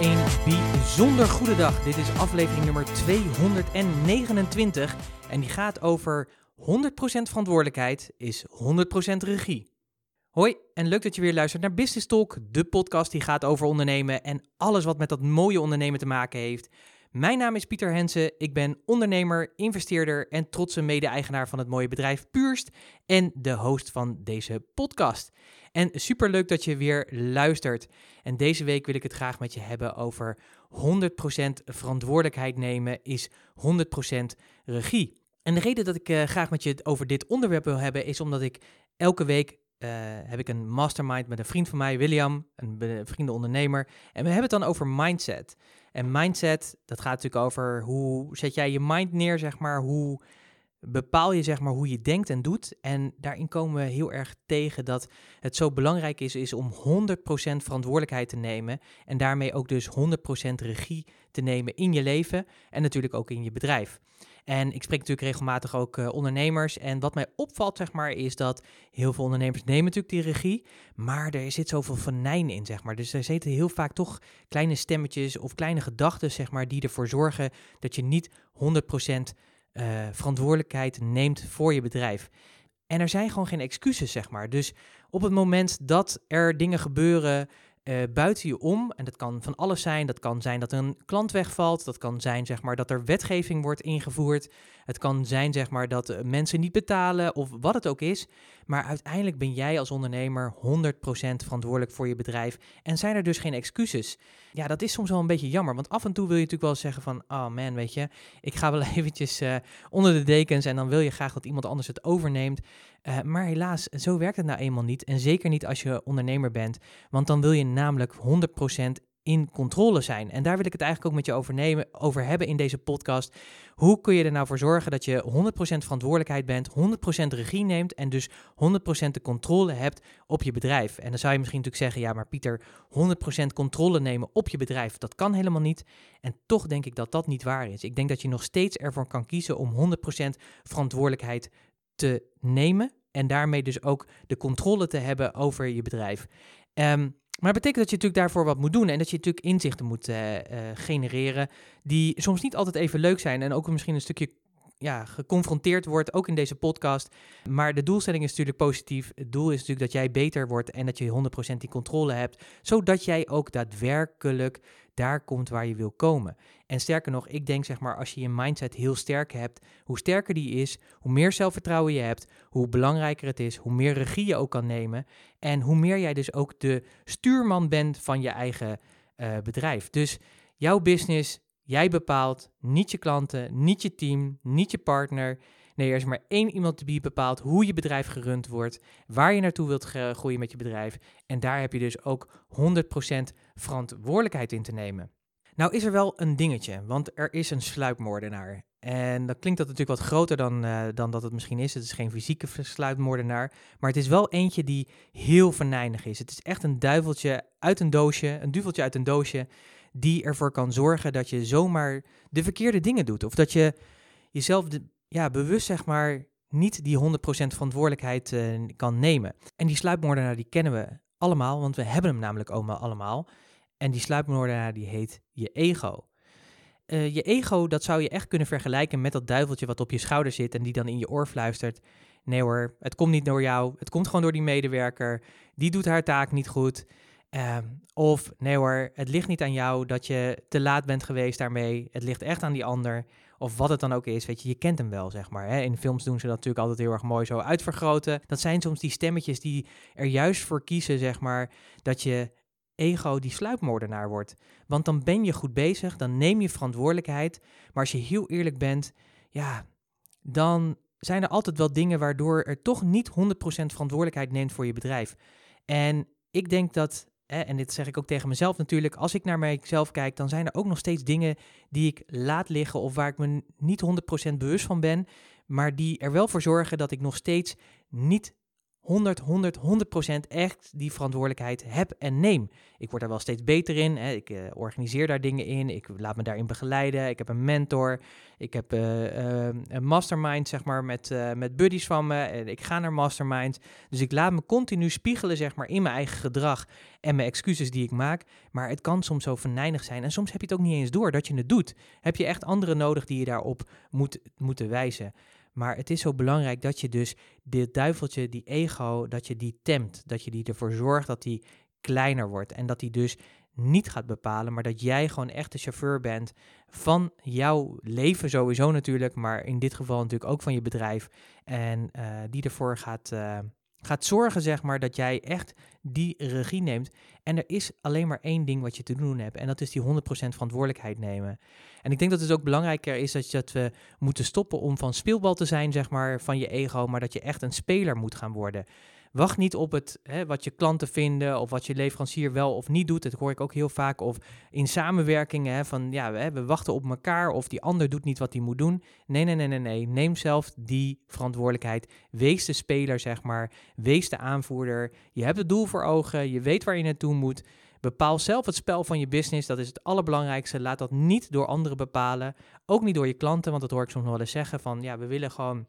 Een bijzonder goede dag. Dit is aflevering nummer 229 en die gaat over 100% verantwoordelijkheid is 100% regie. Hoi en leuk dat je weer luistert naar Business Talk, de podcast die gaat over ondernemen en alles wat met dat mooie ondernemen te maken heeft. Mijn naam is Pieter Hensen, ik ben ondernemer, investeerder en trotse mede-eigenaar van het mooie bedrijf Puurst en de host van deze podcast. En superleuk dat je weer luistert. En deze week wil ik het graag met je hebben over 100% verantwoordelijkheid nemen is 100% regie. En de reden dat ik uh, graag met je over dit onderwerp wil hebben is omdat ik elke week uh, heb ik een mastermind met een vriend van mij, William, een vrienden ondernemer. En we hebben het dan over mindset. En mindset, dat gaat natuurlijk over hoe zet jij je mind neer, zeg maar, hoe bepaal je zeg maar hoe je denkt en doet. En daarin komen we heel erg tegen dat het zo belangrijk is, is om 100% verantwoordelijkheid te nemen. En daarmee ook dus 100% regie te nemen in je leven en natuurlijk ook in je bedrijf. En ik spreek natuurlijk regelmatig ook uh, ondernemers. En wat mij opvalt, zeg maar, is dat heel veel ondernemers nemen natuurlijk die regie. Maar er zit zoveel venijn in, zeg maar. Dus er zitten heel vaak toch kleine stemmetjes of kleine gedachten, zeg maar, die ervoor zorgen dat je niet 100% uh, verantwoordelijkheid neemt voor je bedrijf. En er zijn gewoon geen excuses, zeg maar. Dus op het moment dat er dingen gebeuren uh, buiten je om, en dat kan van alles zijn, dat kan zijn dat een klant wegvalt, dat kan zijn zeg maar dat er wetgeving wordt ingevoerd, het kan zijn zeg maar dat uh, mensen niet betalen of wat het ook is, maar uiteindelijk ben jij als ondernemer 100% verantwoordelijk voor je bedrijf. En zijn er dus geen excuses. Ja, dat is soms wel een beetje jammer, want af en toe wil je natuurlijk wel zeggen van, oh man, weet je, ik ga wel eventjes uh, onder de dekens en dan wil je graag dat iemand anders het overneemt. Uh, maar helaas, zo werkt het nou eenmaal niet. En zeker niet als je ondernemer bent. Want dan wil je namelijk 100% in controle zijn. En daar wil ik het eigenlijk ook met je over, nemen, over hebben in deze podcast. Hoe kun je er nou voor zorgen dat je 100% verantwoordelijkheid bent, 100% regie neemt en dus 100% de controle hebt op je bedrijf? En dan zou je misschien natuurlijk zeggen, ja, maar Pieter, 100% controle nemen op je bedrijf, dat kan helemaal niet. En toch denk ik dat dat niet waar is. Ik denk dat je nog steeds ervoor kan kiezen om 100% verantwoordelijkheid te nemen en daarmee dus ook de controle te hebben over je bedrijf. Um, maar dat betekent dat je natuurlijk daarvoor wat moet doen en dat je natuurlijk inzichten moet uh, uh, genereren die soms niet altijd even leuk zijn en ook misschien een stukje ja, geconfronteerd wordt, ook in deze podcast. Maar de doelstelling is natuurlijk positief. Het doel is natuurlijk dat jij beter wordt en dat je 100% die controle hebt, zodat jij ook daadwerkelijk daar komt waar je wil komen. En sterker nog, ik denk zeg maar, als je je mindset heel sterk hebt, hoe sterker die is, hoe meer zelfvertrouwen je hebt, hoe belangrijker het is, hoe meer regie je ook kan nemen en hoe meer jij dus ook de stuurman bent van je eigen uh, bedrijf. Dus jouw business Jij bepaalt, niet je klanten, niet je team, niet je partner. Nee, er is maar één iemand die bepaalt hoe je bedrijf gerund wordt, waar je naartoe wilt groeien met je bedrijf. En daar heb je dus ook 100% verantwoordelijkheid in te nemen. Nou is er wel een dingetje, want er is een sluipmoordenaar. En dat klinkt dat natuurlijk wat groter dan, uh, dan dat het misschien is. Het is geen fysieke sluipmoordenaar, maar het is wel eentje die heel venijnig is. Het is echt een duiveltje uit een doosje, een duveltje uit een doosje die ervoor kan zorgen dat je zomaar de verkeerde dingen doet. Of dat je jezelf ja, bewust zeg maar niet die 100% verantwoordelijkheid uh, kan nemen. En die sluipmoordenaar die kennen we allemaal, want we hebben hem namelijk allemaal. En die sluipmoordenaar die heet je ego. Uh, je ego, dat zou je echt kunnen vergelijken met dat duiveltje wat op je schouder zit en die dan in je oor fluistert. Nee hoor, het komt niet door jou, het komt gewoon door die medewerker. Die doet haar taak niet goed. Uh, of nee hoor, het ligt niet aan jou dat je te laat bent geweest daarmee. Het ligt echt aan die ander. Of wat het dan ook is, weet je, je kent hem wel, zeg maar. Hè? In films doen ze dat natuurlijk altijd heel erg mooi zo uitvergroten. Dat zijn soms die stemmetjes die er juist voor kiezen, zeg maar, dat je ego die sluipmoordenaar wordt. Want dan ben je goed bezig, dan neem je verantwoordelijkheid. Maar als je heel eerlijk bent, ja, dan zijn er altijd wel dingen waardoor er toch niet 100% verantwoordelijkheid neemt voor je bedrijf. En ik denk dat en dit zeg ik ook tegen mezelf natuurlijk, als ik naar mijzelf kijk, dan zijn er ook nog steeds dingen die ik laat liggen of waar ik me niet 100% bewust van ben, maar die er wel voor zorgen dat ik nog steeds niet 100, 100, 100% echt die verantwoordelijkheid heb en neem. Ik word daar wel steeds beter in. Hè. Ik uh, organiseer daar dingen in. Ik laat me daarin begeleiden. Ik heb een mentor. Ik heb uh, uh, een mastermind, zeg maar, met, met buddies van me. En ik ga naar masterminds. Dus ik laat me continu spiegelen, zeg maar, in mijn eigen gedrag en mijn excuses die ik maak. Maar het kan soms zo venijnig zijn. En soms heb je het ook niet eens door dat je het doet. Heb je echt anderen nodig die je daarop moet, moeten wijzen. Maar het is zo belangrijk dat je dus dit duiveltje, die ego, dat je die temt. Dat je die ervoor zorgt dat die kleiner wordt. En dat die dus niet gaat bepalen, maar dat jij gewoon echt de chauffeur bent van jouw leven sowieso natuurlijk, maar in dit geval natuurlijk ook van je bedrijf. En uh, die ervoor gaat, uh, gaat zorgen, zeg maar, dat jij echt die regie neemt. En er is alleen maar één ding wat je te doen hebt. En dat is die 100% verantwoordelijkheid nemen. En ik denk dat het ook belangrijker is dat, je, dat we moeten stoppen om van speelbal te zijn, zeg maar, van je ego. Maar dat je echt een speler moet gaan worden. Wacht niet op het, hè, wat je klanten vinden of wat je leverancier wel of niet doet. Dat hoor ik ook heel vaak. Of in samenwerkingen van ja, we, we wachten op elkaar of die ander doet niet wat hij moet doen. Nee, nee, nee, nee, nee. Neem zelf die verantwoordelijkheid. Wees de speler, zeg maar. Wees de aanvoerder. Je hebt het doel voor ogen. Je weet waar je naartoe moet. Bepaal zelf het spel van je business. Dat is het allerbelangrijkste. Laat dat niet door anderen bepalen. Ook niet door je klanten, want dat hoor ik soms nog wel eens zeggen van ja, we willen gewoon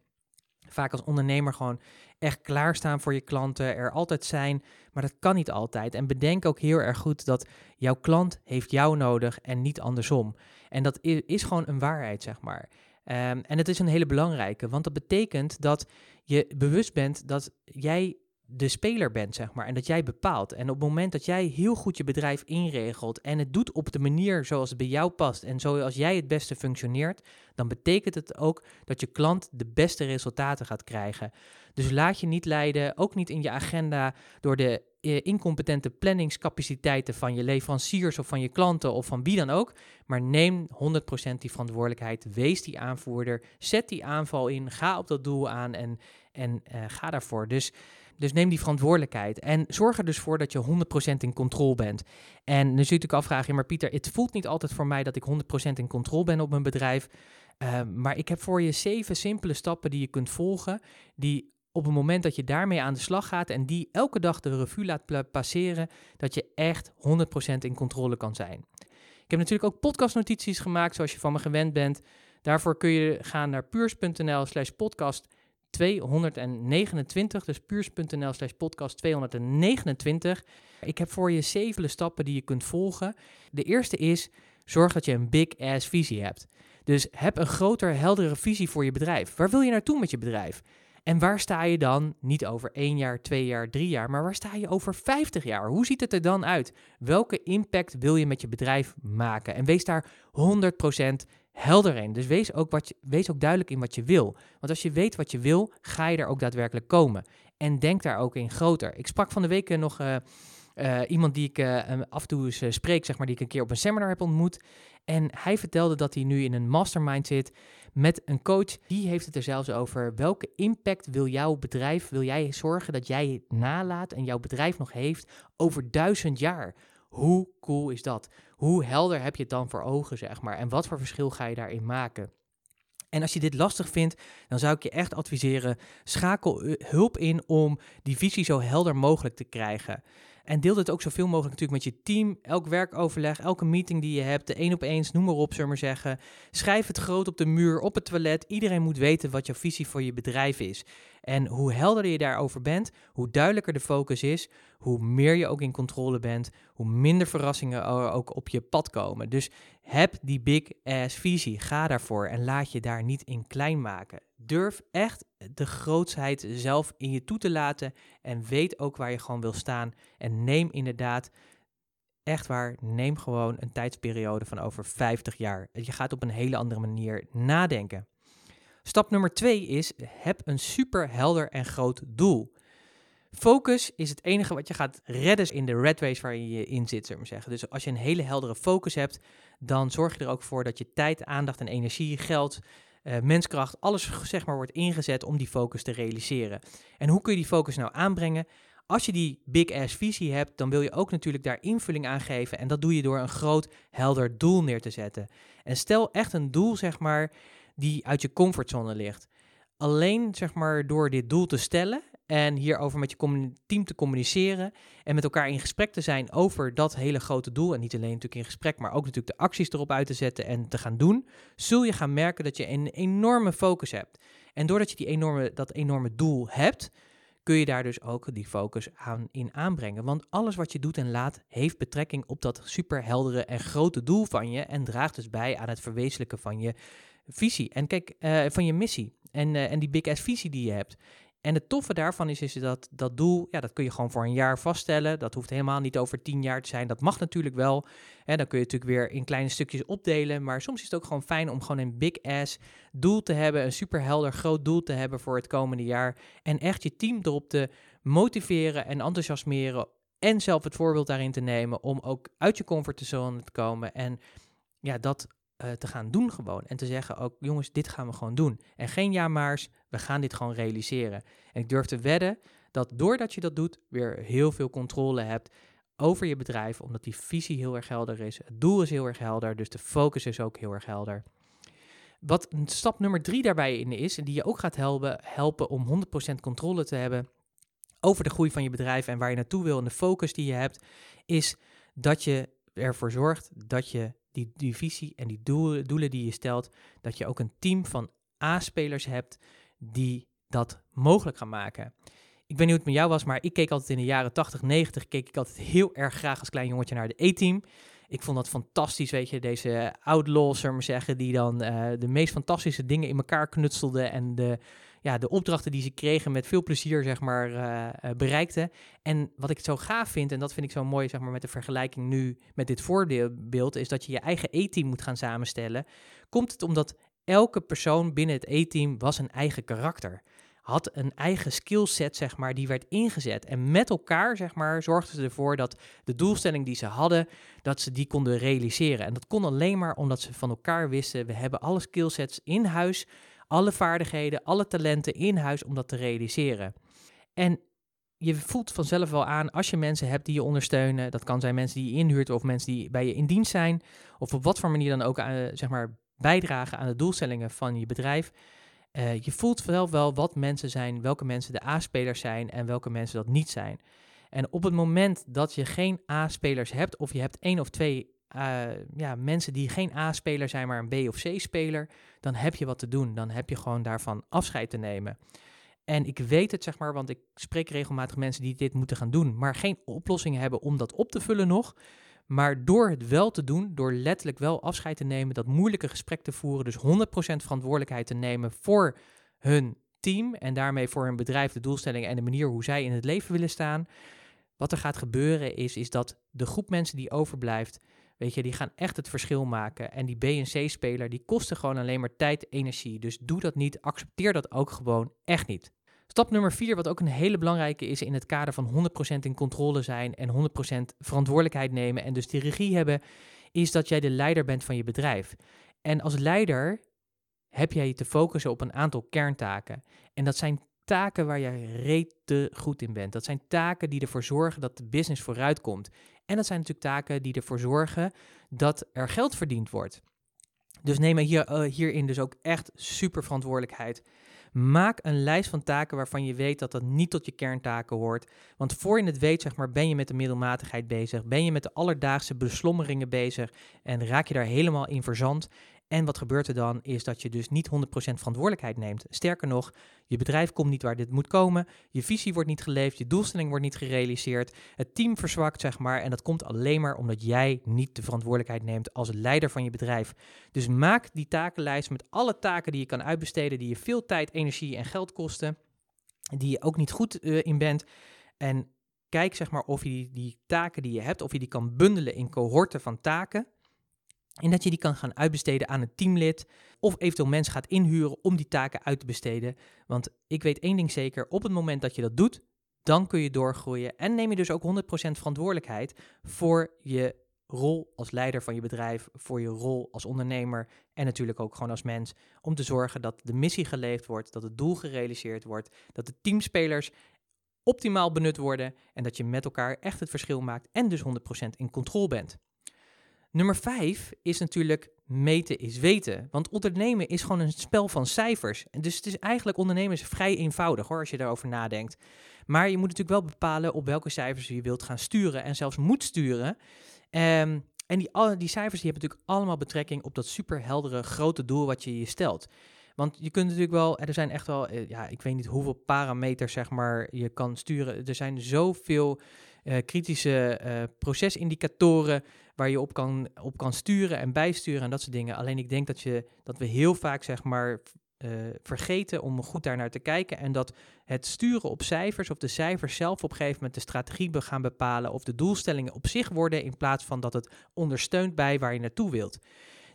vaak als ondernemer gewoon echt klaarstaan voor je klanten, er altijd zijn, maar dat kan niet altijd. En bedenk ook heel erg goed dat jouw klant heeft jou nodig en niet andersom. En dat is gewoon een waarheid, zeg maar. Um, en het is een hele belangrijke, want dat betekent dat je bewust bent dat jij de speler bent, zeg maar, en dat jij bepaalt. En op het moment dat jij heel goed je bedrijf inregelt en het doet op de manier zoals het bij jou past en zoals jij het beste functioneert, dan betekent het ook dat je klant de beste resultaten gaat krijgen. Dus laat je niet leiden, ook niet in je agenda, door de eh, incompetente planningscapaciteiten van je leveranciers of van je klanten of van wie dan ook. Maar neem 100% die verantwoordelijkheid. Wees die aanvoerder. Zet die aanval in. Ga op dat doel aan en, en uh, ga daarvoor. Dus dus neem die verantwoordelijkheid en zorg er dus voor dat je 100% in controle bent. En nu zul je natuurlijk afvragen, maar Pieter, het voelt niet altijd voor mij dat ik 100% in controle ben op mijn bedrijf. Uh, maar ik heb voor je zeven simpele stappen die je kunt volgen, die op het moment dat je daarmee aan de slag gaat en die elke dag de revue laat passeren, dat je echt 100% in controle kan zijn. Ik heb natuurlijk ook podcastnotities gemaakt, zoals je van me gewend bent. Daarvoor kun je gaan naar puurs.nl slash podcast 229, dus puurs.nl slash podcast 229. Ik heb voor je zeven stappen die je kunt volgen. De eerste is, zorg dat je een big ass visie hebt. Dus heb een groter, heldere visie voor je bedrijf. Waar wil je naartoe met je bedrijf? En waar sta je dan niet over één jaar, twee jaar, drie jaar, maar waar sta je over 50 jaar? Hoe ziet het er dan uit? Welke impact wil je met je bedrijf maken? En wees daar 100% helder in. Dus wees ook, wat wees ook duidelijk in wat je wil. Want als je weet wat je wil, ga je er ook daadwerkelijk komen. En denk daar ook in groter. Ik sprak van de week nog uh, uh, iemand die ik af en toe eens spreek, zeg maar, die ik een keer op een seminar heb ontmoet. En hij vertelde dat hij nu in een mastermind zit met een coach. Die heeft het er zelfs over welke impact wil jouw bedrijf, wil jij zorgen dat jij het nalaat en jouw bedrijf nog heeft over duizend jaar. Hoe cool is dat? Hoe helder heb je het dan voor ogen, zeg maar? En wat voor verschil ga je daarin maken? En als je dit lastig vindt, dan zou ik je echt adviseren: schakel hulp in om die visie zo helder mogelijk te krijgen. En deel dit ook zoveel mogelijk natuurlijk met je team. Elk werkoverleg, elke meeting die je hebt, de één op eens, noem maar op, zullen maar zeggen. Schrijf het groot op de muur, op het toilet. Iedereen moet weten wat jouw visie voor je bedrijf is. En hoe helderder je daarover bent, hoe duidelijker de focus is, hoe meer je ook in controle bent, hoe minder verrassingen er ook op je pad komen. Dus heb die big ass visie, ga daarvoor en laat je daar niet in klein maken. Durf echt de grootsheid zelf in je toe te laten en weet ook waar je gewoon wil staan. En neem inderdaad, echt waar, neem gewoon een tijdsperiode van over 50 jaar. Je gaat op een hele andere manier nadenken. Stap nummer twee is, heb een super helder en groot doel. Focus is het enige wat je gaat redden in de red race waar je in zit, zullen we zeggen. Dus als je een hele heldere focus hebt, dan zorg je er ook voor dat je tijd, aandacht en energie, geld, uh, menskracht, alles zeg maar wordt ingezet om die focus te realiseren. En hoe kun je die focus nou aanbrengen? Als je die big ass visie hebt, dan wil je ook natuurlijk daar invulling aan geven. En dat doe je door een groot, helder doel neer te zetten. En stel echt een doel, zeg maar, die uit je comfortzone ligt. Alleen zeg maar door dit doel te stellen en hierover met je team te communiceren en met elkaar in gesprek te zijn over dat hele grote doel. En niet alleen natuurlijk in gesprek, maar ook natuurlijk de acties erop uit te zetten en te gaan doen, zul je gaan merken dat je een enorme focus hebt. En doordat je die enorme, dat enorme doel hebt, kun je daar dus ook die focus aan in aanbrengen. Want alles wat je doet en laat heeft betrekking op dat superheldere en grote doel van je en draagt dus bij aan het verwezenlijken van je visie. En kijk, uh, van je missie en, uh, en die big ass visie die je hebt. En het toffe daarvan is, is dat dat doel, ja, dat kun je gewoon voor een jaar vaststellen. Dat hoeft helemaal niet over tien jaar te zijn. Dat mag natuurlijk wel. En dan kun je natuurlijk weer in kleine stukjes opdelen. Maar soms is het ook gewoon fijn om gewoon een big ass doel te hebben. Een superhelder groot doel te hebben voor het komende jaar. En echt je team erop te motiveren en enthousiasmeren. En zelf het voorbeeld daarin te nemen om ook uit je comfortzone te komen. En ja, dat uh, te gaan doen gewoon. En te zeggen ook, jongens, dit gaan we gewoon doen. En geen ja maars, we gaan dit gewoon realiseren. En ik durf te wedden dat doordat je dat doet, weer heel veel controle hebt over je bedrijf, omdat die visie heel erg helder is. Het doel is heel erg helder, dus de focus is ook heel erg helder. Wat stap nummer drie daarbij in is, en die je ook gaat helpen, helpen om 100% controle te hebben over de groei van je bedrijf en waar je naartoe wil en de focus die je hebt, is dat je ervoor zorgt dat je die, die visie en die doelen, die je stelt, dat je ook een team van A-spelers hebt die dat mogelijk gaan maken. Ik weet niet hoe het met jou was, maar ik keek altijd in de jaren 80, 90, keek ik altijd heel erg graag als klein jongetje naar de E-team. Ik vond dat fantastisch, weet je, deze outlaws, zullen we zeggen, die dan uh, de meest fantastische dingen in elkaar knutselden en de, ja, de opdrachten die ze kregen met veel plezier, zeg maar, uh, bereikten. En wat ik zo gaaf vind, en dat vind ik zo mooi, zeg maar, met de vergelijking nu met dit voorbeeld, is dat je je eigen E-team moet gaan samenstellen. Komt het omdat elke persoon binnen het E-team was een eigen karakter had een eigen skillset, zeg maar, die werd ingezet. En met elkaar, zeg maar, zorgden ze ervoor dat de doelstelling die ze hadden, dat ze die konden realiseren. En dat kon alleen maar omdat ze van elkaar wisten, we hebben alle skillsets in huis, alle vaardigheden, alle talenten in huis om dat te realiseren. En je voelt vanzelf wel aan als je mensen hebt die je ondersteunen. Dat kan zijn mensen die je inhuurt of mensen die bij je in dienst zijn. Of op wat voor manier dan ook aan, zeg maar, bijdragen aan de doelstellingen van je bedrijf uh, je voelt zelf wel wat mensen zijn, welke mensen de A-spelers zijn en welke mensen dat niet zijn. En op het moment dat je geen A-spelers hebt, of je hebt één of twee uh, ja, mensen die geen A-speler zijn, maar een B- of C-speler, dan heb je wat te doen. Dan heb je gewoon daarvan afscheid te nemen. En ik weet het, zeg maar, want ik spreek regelmatig mensen die dit moeten gaan doen, maar geen oplossingen hebben om dat op te vullen nog. Maar door het wel te doen, door letterlijk wel afscheid te nemen, dat moeilijke gesprek te voeren, dus 100% verantwoordelijkheid te nemen voor hun team en daarmee voor hun bedrijf, de doelstellingen en de manier hoe zij in het leven willen staan. Wat er gaat gebeuren is, is dat de groep mensen die overblijft, weet je, die gaan echt het verschil maken. En die B en C-speler, die kosten gewoon alleen maar tijd, energie. Dus doe dat niet, accepteer dat ook gewoon echt niet. Stap nummer vier, wat ook een hele belangrijke is in het kader van 100% in controle zijn en 100% verantwoordelijkheid nemen en dus die regie hebben, is dat jij de leider bent van je bedrijf. En als leider heb jij je te focussen op een aantal kerntaken. En dat zijn taken waar jij rete goed in bent. Dat zijn taken die ervoor zorgen dat de business vooruit komt. En dat zijn natuurlijk taken die ervoor zorgen dat er geld verdiend wordt. Dus neem hier, uh, hierin dus ook echt super verantwoordelijkheid. Maak een lijst van taken waarvan je weet dat dat niet tot je kerntaken hoort. Want voor je het weet, zeg maar, ben je met de middelmatigheid bezig. Ben je met de alledaagse beslommeringen bezig. En raak je daar helemaal in verzand. En wat gebeurt er dan is dat je dus niet 100% verantwoordelijkheid neemt. Sterker nog, je bedrijf komt niet waar dit moet komen. Je visie wordt niet geleefd, je doelstelling wordt niet gerealiseerd. Het team verzwakt, zeg maar. En dat komt alleen maar omdat jij niet de verantwoordelijkheid neemt als leider van je bedrijf. Dus maak die takenlijst met alle taken die je kan uitbesteden, die je veel tijd, energie en geld kosten. Die je ook niet goed uh, in bent. En kijk zeg maar of je die, die taken die je hebt, of je die kan bundelen in cohorten van taken. En dat je die kan gaan uitbesteden aan een teamlid of eventueel mensen gaat inhuren om die taken uit te besteden. Want ik weet één ding zeker, op het moment dat je dat doet, dan kun je doorgroeien en neem je dus ook 100% verantwoordelijkheid voor je rol als leider van je bedrijf, voor je rol als ondernemer en natuurlijk ook gewoon als mens, om te zorgen dat de missie geleefd wordt, dat het doel gerealiseerd wordt, dat de teamspelers optimaal benut worden en dat je met elkaar echt het verschil maakt en dus 100% in controle bent. Nummer vijf is natuurlijk meten is weten. Want ondernemen is gewoon een spel van cijfers. Dus het is eigenlijk ondernemen is vrij eenvoudig hoor, als je daarover nadenkt. Maar je moet natuurlijk wel bepalen op welke cijfers je wilt gaan sturen en zelfs moet sturen. Um, en die, die cijfers die hebben natuurlijk allemaal betrekking op dat superheldere grote doel wat je je stelt. Want je kunt natuurlijk wel, er zijn echt wel, eh, ja, ik weet niet hoeveel parameters zeg maar je kan sturen. Er zijn zoveel uh, kritische uh, procesindicatoren waar je op kan, op kan sturen en bijsturen en dat soort dingen. Alleen ik denk dat, je, dat we heel vaak zeg maar uh, vergeten om goed daar naar te kijken. En dat het sturen op cijfers of de cijfers zelf op een gegeven moment de strategie gaan bepalen of de doelstellingen op zich worden in plaats van dat het ondersteunt bij waar je naartoe wilt.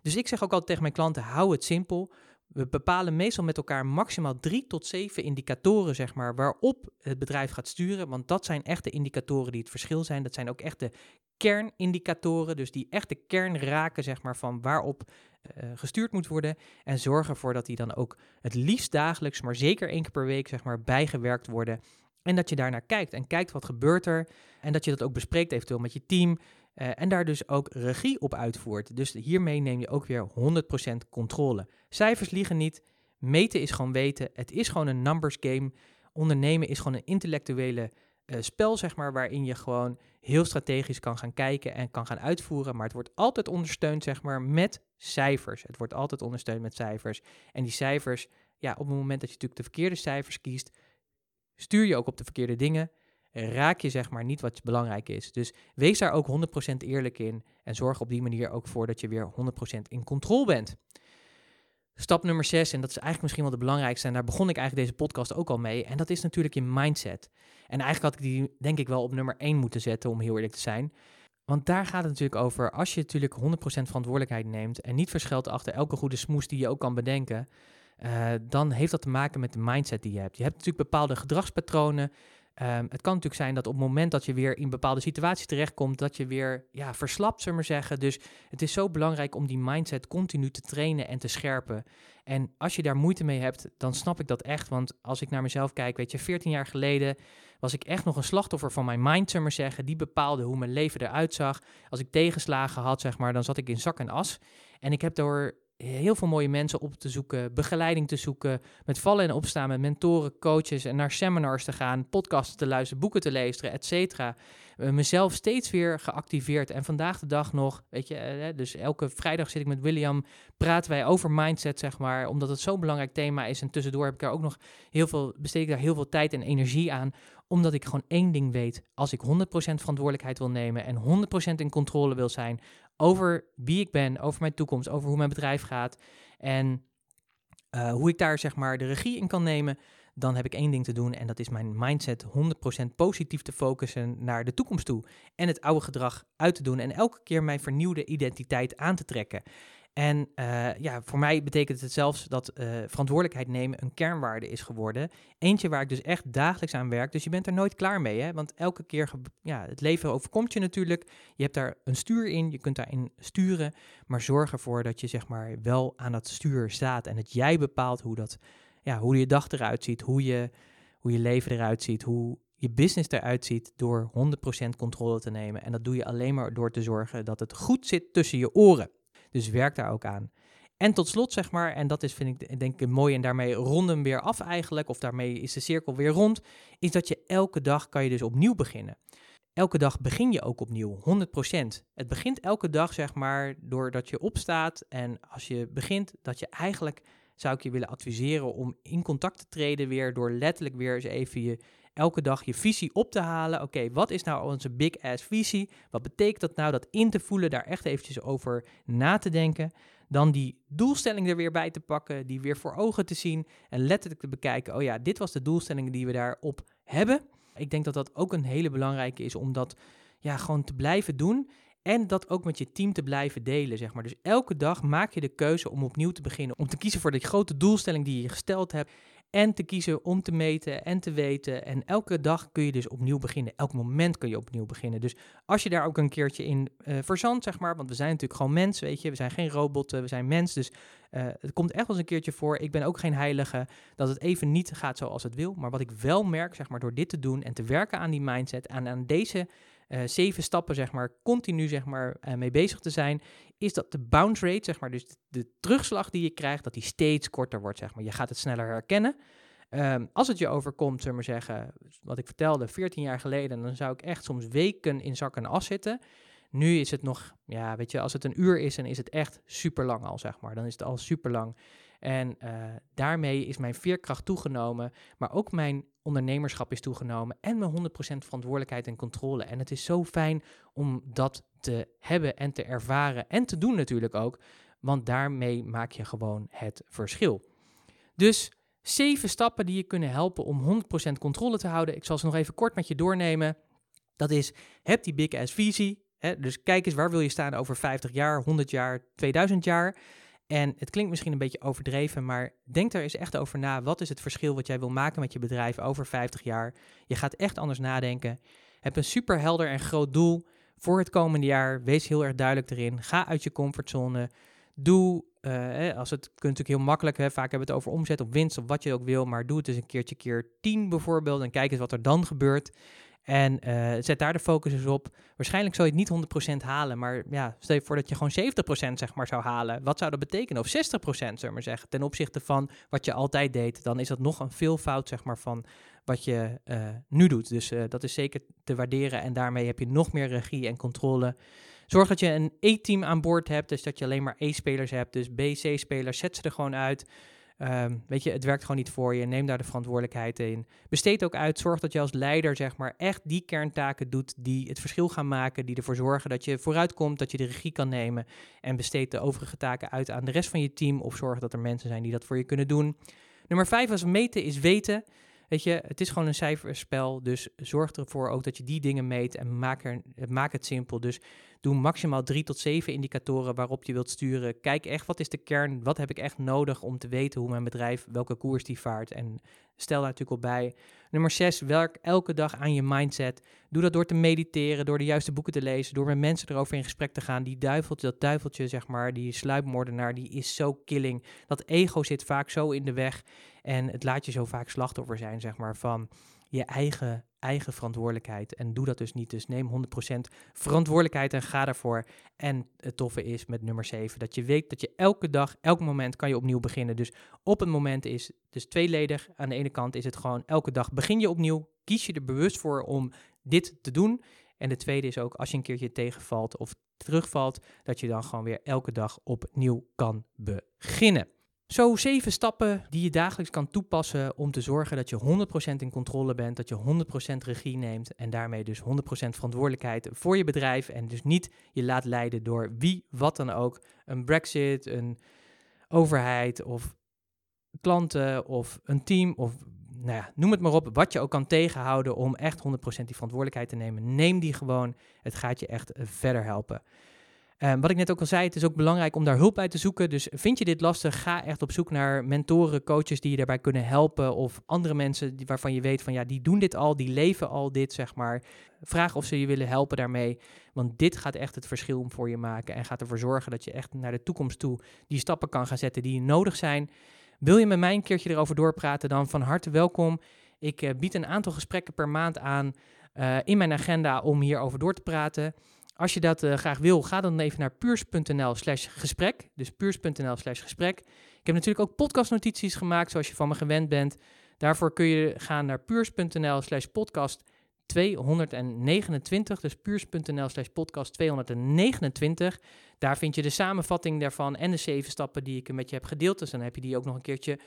Dus ik zeg ook altijd tegen mijn klanten, hou het simpel. We bepalen meestal met elkaar maximaal drie tot zeven indicatoren, zeg maar, waarop het bedrijf gaat sturen. Want dat zijn echt de indicatoren die het verschil zijn. Dat zijn ook echt de kernindicatoren, dus die echt de kern raken, zeg maar, van waarop uh, gestuurd moet worden. En zorg ervoor dat die dan ook het liefst dagelijks, maar zeker één keer per week, zeg maar, bijgewerkt worden. En dat je daarnaar kijkt en kijkt wat gebeurt er. En dat je dat ook bespreekt eventueel met je team. Uh, en daar dus ook regie op uitvoert. Dus hiermee neem je ook weer 100% controle. Cijfers liegen niet. Meten is gewoon weten. Het is gewoon een numbers game. Ondernemen is gewoon een intellectuele uh, spel, zeg maar, waarin je gewoon heel strategisch kan gaan kijken en kan gaan uitvoeren. Maar het wordt altijd ondersteund, zeg maar, met cijfers. Het wordt altijd ondersteund met cijfers. En die cijfers, ja, op het moment dat je natuurlijk de verkeerde cijfers kiest, stuur je ook op de verkeerde dingen. Raak je zeg maar niet wat belangrijk is. Dus wees daar ook 100% eerlijk in. En zorg op die manier ook voor dat je weer 100% in controle bent. Stap nummer 6, en dat is eigenlijk misschien wel de belangrijkste, en daar begon ik eigenlijk deze podcast ook al mee, en dat is natuurlijk je mindset. En eigenlijk had ik die denk ik wel op nummer 1 moeten zetten, om heel eerlijk te zijn. Want daar gaat het natuurlijk over, als je natuurlijk 100% verantwoordelijkheid neemt en niet verschilt achter elke goede smoes die je ook kan bedenken, uh, dan heeft dat te maken met de mindset die je hebt. Je hebt natuurlijk bepaalde gedragspatronen, Um, het kan natuurlijk zijn dat op het moment dat je weer in bepaalde situaties terechtkomt, dat je weer ja, verslapt, zullen maar zeggen. Dus het is zo belangrijk om die mindset continu te trainen en te scherpen. En als je daar moeite mee hebt, dan snap ik dat echt. Want als ik naar mezelf kijk, weet je, 14 jaar geleden was ik echt nog een slachtoffer van mijn mind, zullen maar zeggen. Die bepaalde hoe mijn leven eruit zag. Als ik tegenslagen had, zeg maar, dan zat ik in zak en as. En ik heb door heel veel mooie mensen op te zoeken, begeleiding te zoeken, met vallen en opstaan, met mentoren, coaches en naar seminars te gaan, podcasts te luisteren, boeken te lezen, et cetera. Uh, mezelf steeds weer geactiveerd. En vandaag de dag nog, weet je, uh, dus elke vrijdag zit ik met William, praten wij over mindset, zeg maar, omdat het zo'n belangrijk thema is. En tussendoor heb ik daar ook nog heel veel, besteed ik daar heel veel tijd en energie aan, omdat ik gewoon één ding weet, als ik 100% verantwoordelijkheid wil nemen en 100% in controle wil zijn, over wie ik ben, over mijn toekomst, over hoe mijn bedrijf gaat en uh, hoe ik daar zeg maar de regie in kan nemen, dan heb ik één ding te doen en dat is mijn mindset 100% positief te focussen naar de toekomst toe en het oude gedrag uit te doen en elke keer mijn vernieuwde identiteit aan te trekken. En uh, ja, voor mij betekent het zelfs dat uh, verantwoordelijkheid nemen een kernwaarde is geworden. Eentje waar ik dus echt dagelijks aan werk. Dus je bent er nooit klaar mee, hè? Want elke keer, ja, het leven overkomt je natuurlijk. Je hebt daar een stuur in, je kunt daarin sturen. Maar zorg ervoor dat je zeg maar wel aan dat stuur staat. En dat jij bepaalt hoe, dat, ja, hoe je dag eruit ziet, hoe je, hoe je leven eruit ziet, hoe je business eruit ziet door 100% controle te nemen. En dat doe je alleen maar door te zorgen dat het goed zit tussen je oren. Dus werk daar ook aan. En tot slot, zeg maar, en dat is vind ik denk ik mooi en daarmee ronden weer af eigenlijk, of daarmee is de cirkel weer rond, is dat je elke dag kan je dus opnieuw beginnen. Elke dag begin je ook opnieuw, 100%. Het begint elke dag, zeg maar, doordat je opstaat en als je begint, dat je eigenlijk, zou ik je willen adviseren om in contact te treden weer, door letterlijk weer eens even je elke dag je visie op te halen. Oké, wat is nou onze big ass visie? Wat betekent dat nou? Dat in te voelen, daar echt eventjes over na te denken. Dan die doelstelling er weer bij te pakken, die weer voor ogen te zien en letterlijk te bekijken. Oh ja, dit was de doelstelling die we daarop hebben. Ik denk dat dat ook een hele belangrijke is om dat ja, gewoon te blijven doen. En dat ook met je team te blijven delen, zeg maar. Dus elke dag maak je de keuze om opnieuw te beginnen. Om te kiezen voor die grote doelstelling die je gesteld hebt en te kiezen om te meten en te weten. En elke dag kun je dus opnieuw beginnen. Elk moment kun je opnieuw beginnen. Dus als je daar ook een keertje in uh, verzandt, zeg maar, want we zijn natuurlijk gewoon mens, weet je, we zijn geen robotten, we zijn mens. Dus uh, het komt echt wel eens een keertje voor. Ik ben ook geen heilige dat het even niet gaat zoals het wil. Maar wat ik wel merk, zeg maar, door dit te doen en te werken aan die mindset en aan deze eh, zeven stappen, zeg maar, continu zeg maar, uh, mee bezig te zijn, is dat de bounce rate, zeg maar, dus de, terugslag die je krijgt, dat die steeds korter wordt, zeg maar. Je gaat het sneller herkennen. Um, als het je overkomt, zullen we zeggen, wat ik vertelde, 14 jaar geleden, dan zou ik echt soms weken in zak en as zitten. Nu is het nog, ja, weet je, als het een uur is, dan is het echt super lang al, zeg maar. Dan is het al super lang. En uh, daarmee is mijn veerkracht toegenomen, maar ook mijn ondernemerschap is toegenomen en mijn 100% verantwoordelijkheid en controle. En het is zo fijn om dat te hebben en te ervaren en te doen natuurlijk ook, want daarmee maak je gewoon het verschil. Dus zeven stappen die je kunnen helpen om 100% controle te houden. Ik zal ze nog even kort met je doornemen. Dat is, heb die big ass visie. Hè? Dus kijk eens, waar wil je staan over 50 jaar, 100 jaar, 2000 jaar? En het klinkt misschien een beetje overdreven, maar denk daar eens echt over na. Wat is het verschil wat jij wil maken met je bedrijf over 50 jaar? Je gaat echt anders nadenken. Heb een super helder en groot doel voor het komende jaar. Wees heel erg duidelijk erin. Ga uit je comfortzone. Doe, uh, als het kunt natuurlijk heel makkelijk, hè, vaak hebben we het over omzet of winst of wat je ook wil, maar doe het eens een keertje keer 10 bijvoorbeeld en kijk eens wat er dan gebeurt. En uh, zet daar de focus eens op. Waarschijnlijk zou je het niet 100% halen, maar ja, stel je voor dat je gewoon 70% zeg maar zou halen. Wat zou dat betekenen? Of 60% zullen we maar zeggen, ten opzichte van wat je altijd deed. Dan is dat nog een veelvoud zeg maar van wat je uh, nu doet. Dus uh, dat is zeker te waarderen en daarmee heb je nog meer regie en controle. Zorg dat je een E-team aan boord hebt, dus dat je alleen maar E-spelers hebt. Dus B, C-spelers, zet ze er gewoon uit. Um, weet je, het werkt gewoon niet voor je. Neem daar de verantwoordelijkheid in. Besteed ook uit. Zorg dat je als leider, zeg maar, echt die kerntaken doet die het verschil gaan maken. Die ervoor zorgen dat je vooruitkomt, dat je de regie kan nemen. En besteed de overige taken uit aan de rest van je team. Of zorg dat er mensen zijn die dat voor je kunnen doen. Nummer vijf als meten is weten. Weet je, het is gewoon een cijferspel. Dus zorg ervoor ook dat je die dingen meet en maak, er, maak het simpel. Dus doe maximaal drie tot zeven indicatoren waarop je wilt sturen. Kijk echt wat is de kern, wat heb ik echt nodig om te weten hoe mijn bedrijf, welke koers die vaart. En stel daar natuurlijk op bij. Nummer zes, werk elke dag aan je mindset. Doe dat door te mediteren, door de juiste boeken te lezen, door met mensen erover in gesprek te gaan. Die duiveltje, dat duiveltje zeg maar, die sluipmoordenaar, die is zo killing. Dat ego zit vaak zo in de weg. En het laat je zo vaak slachtoffer zijn, zeg maar, van je eigen, eigen verantwoordelijkheid. En doe dat dus niet. Dus neem 100% verantwoordelijkheid en ga daarvoor. En het toffe is met nummer 7 dat je weet dat je elke dag, elk moment kan je opnieuw beginnen. Dus op een moment is dus tweeledig. Aan de ene kant is het gewoon elke dag begin je opnieuw. Kies je er bewust voor om dit te doen. En de tweede is ook als je een keertje tegenvalt of terugvalt, dat je dan gewoon weer elke dag opnieuw kan beginnen. Zo zeven stappen die je dagelijks kan toepassen om te zorgen dat je 100% in controle bent, dat je 100% regie neemt en daarmee dus 100% verantwoordelijkheid voor je bedrijf en dus niet je laat leiden door wie, wat dan ook, een brexit, een overheid of klanten of een team of nou ja, noem het maar op, wat je ook kan tegenhouden om echt 100% die verantwoordelijkheid te nemen. Neem die gewoon, het gaat je echt verder helpen. Um, wat ik net ook al zei, het is ook belangrijk om daar hulp bij te zoeken. Dus vind je dit lastig, ga echt op zoek naar mentoren, coaches die je daarbij kunnen helpen. Of andere mensen die, waarvan je weet van ja, die doen dit al, die leven al dit, zeg maar. Vraag of ze je willen helpen daarmee. Want dit gaat echt het verschil voor je maken. En gaat ervoor zorgen dat je echt naar de toekomst toe die stappen kan gaan zetten die nodig zijn. Wil je met mij een keertje erover doorpraten, dan van harte welkom. Ik uh, bied een aantal gesprekken per maand aan uh, in mijn agenda om hierover door te praten. Als je dat uh, graag wil, ga dan even naar puurs.nl slash gesprek. Dus puurs.nl slash gesprek. Ik heb natuurlijk ook podcastnotities gemaakt, zoals je van me gewend bent. Daarvoor kun je gaan naar puurs.nl slash podcast 229. Dus puurs.nl slash podcast 229. Daar vind je de samenvatting daarvan en de zeven stappen die ik met je heb gedeeld. Dus dan heb je die ook nog een keertje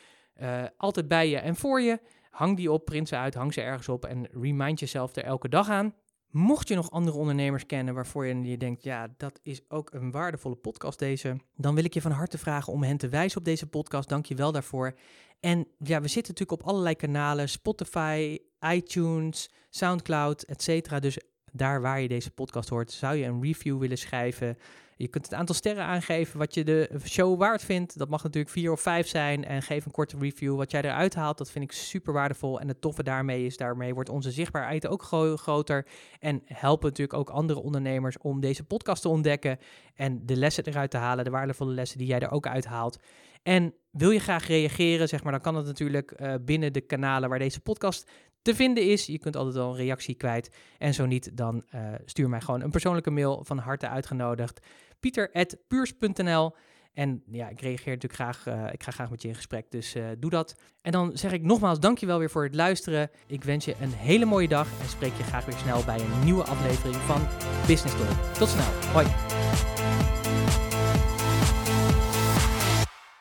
uh, altijd bij je en voor je. Hang die op, print ze uit, hang ze ergens op en remind jezelf er elke dag aan. Mocht je nog andere ondernemers kennen waarvoor je, je denkt, ja, dat is ook een waardevolle podcast deze, dan wil ik je van harte vragen om hen te wijzen op deze podcast. Dank je wel daarvoor. En ja, we zitten natuurlijk op allerlei kanalen, Spotify, iTunes, SoundCloud, etc. Dus daar waar je deze podcast hoort, zou je een review willen schrijven. Je kunt het aantal sterren aangeven wat je de show waard vindt. Dat mag natuurlijk vier of vijf zijn. En geef een korte review wat jij eruit haalt. Dat vind ik super waardevol. En het toffe daarmee is, daarmee wordt onze zichtbaarheid ook groter. En helpen natuurlijk ook andere ondernemers om deze podcast te ontdekken. En de lessen eruit te halen, de waardevolle lessen die jij er ook uithaalt. En wil je graag reageren, zeg maar, dan kan dat natuurlijk uh, binnen de kanalen waar deze podcast te vinden is. Je kunt altijd wel een reactie kwijt. En zo niet, dan uh, stuur mij gewoon een persoonlijke mail van harte uitgenodigd. pieter.puurs.nl en ja, ik reageer natuurlijk graag. Uh, ik ga graag met je in gesprek, dus uh, doe dat. En dan zeg ik nogmaals dankjewel weer voor het luisteren. Ik wens je een hele mooie dag en spreek je graag weer snel bij een nieuwe aflevering van Business Talk. Tot snel. Hoi.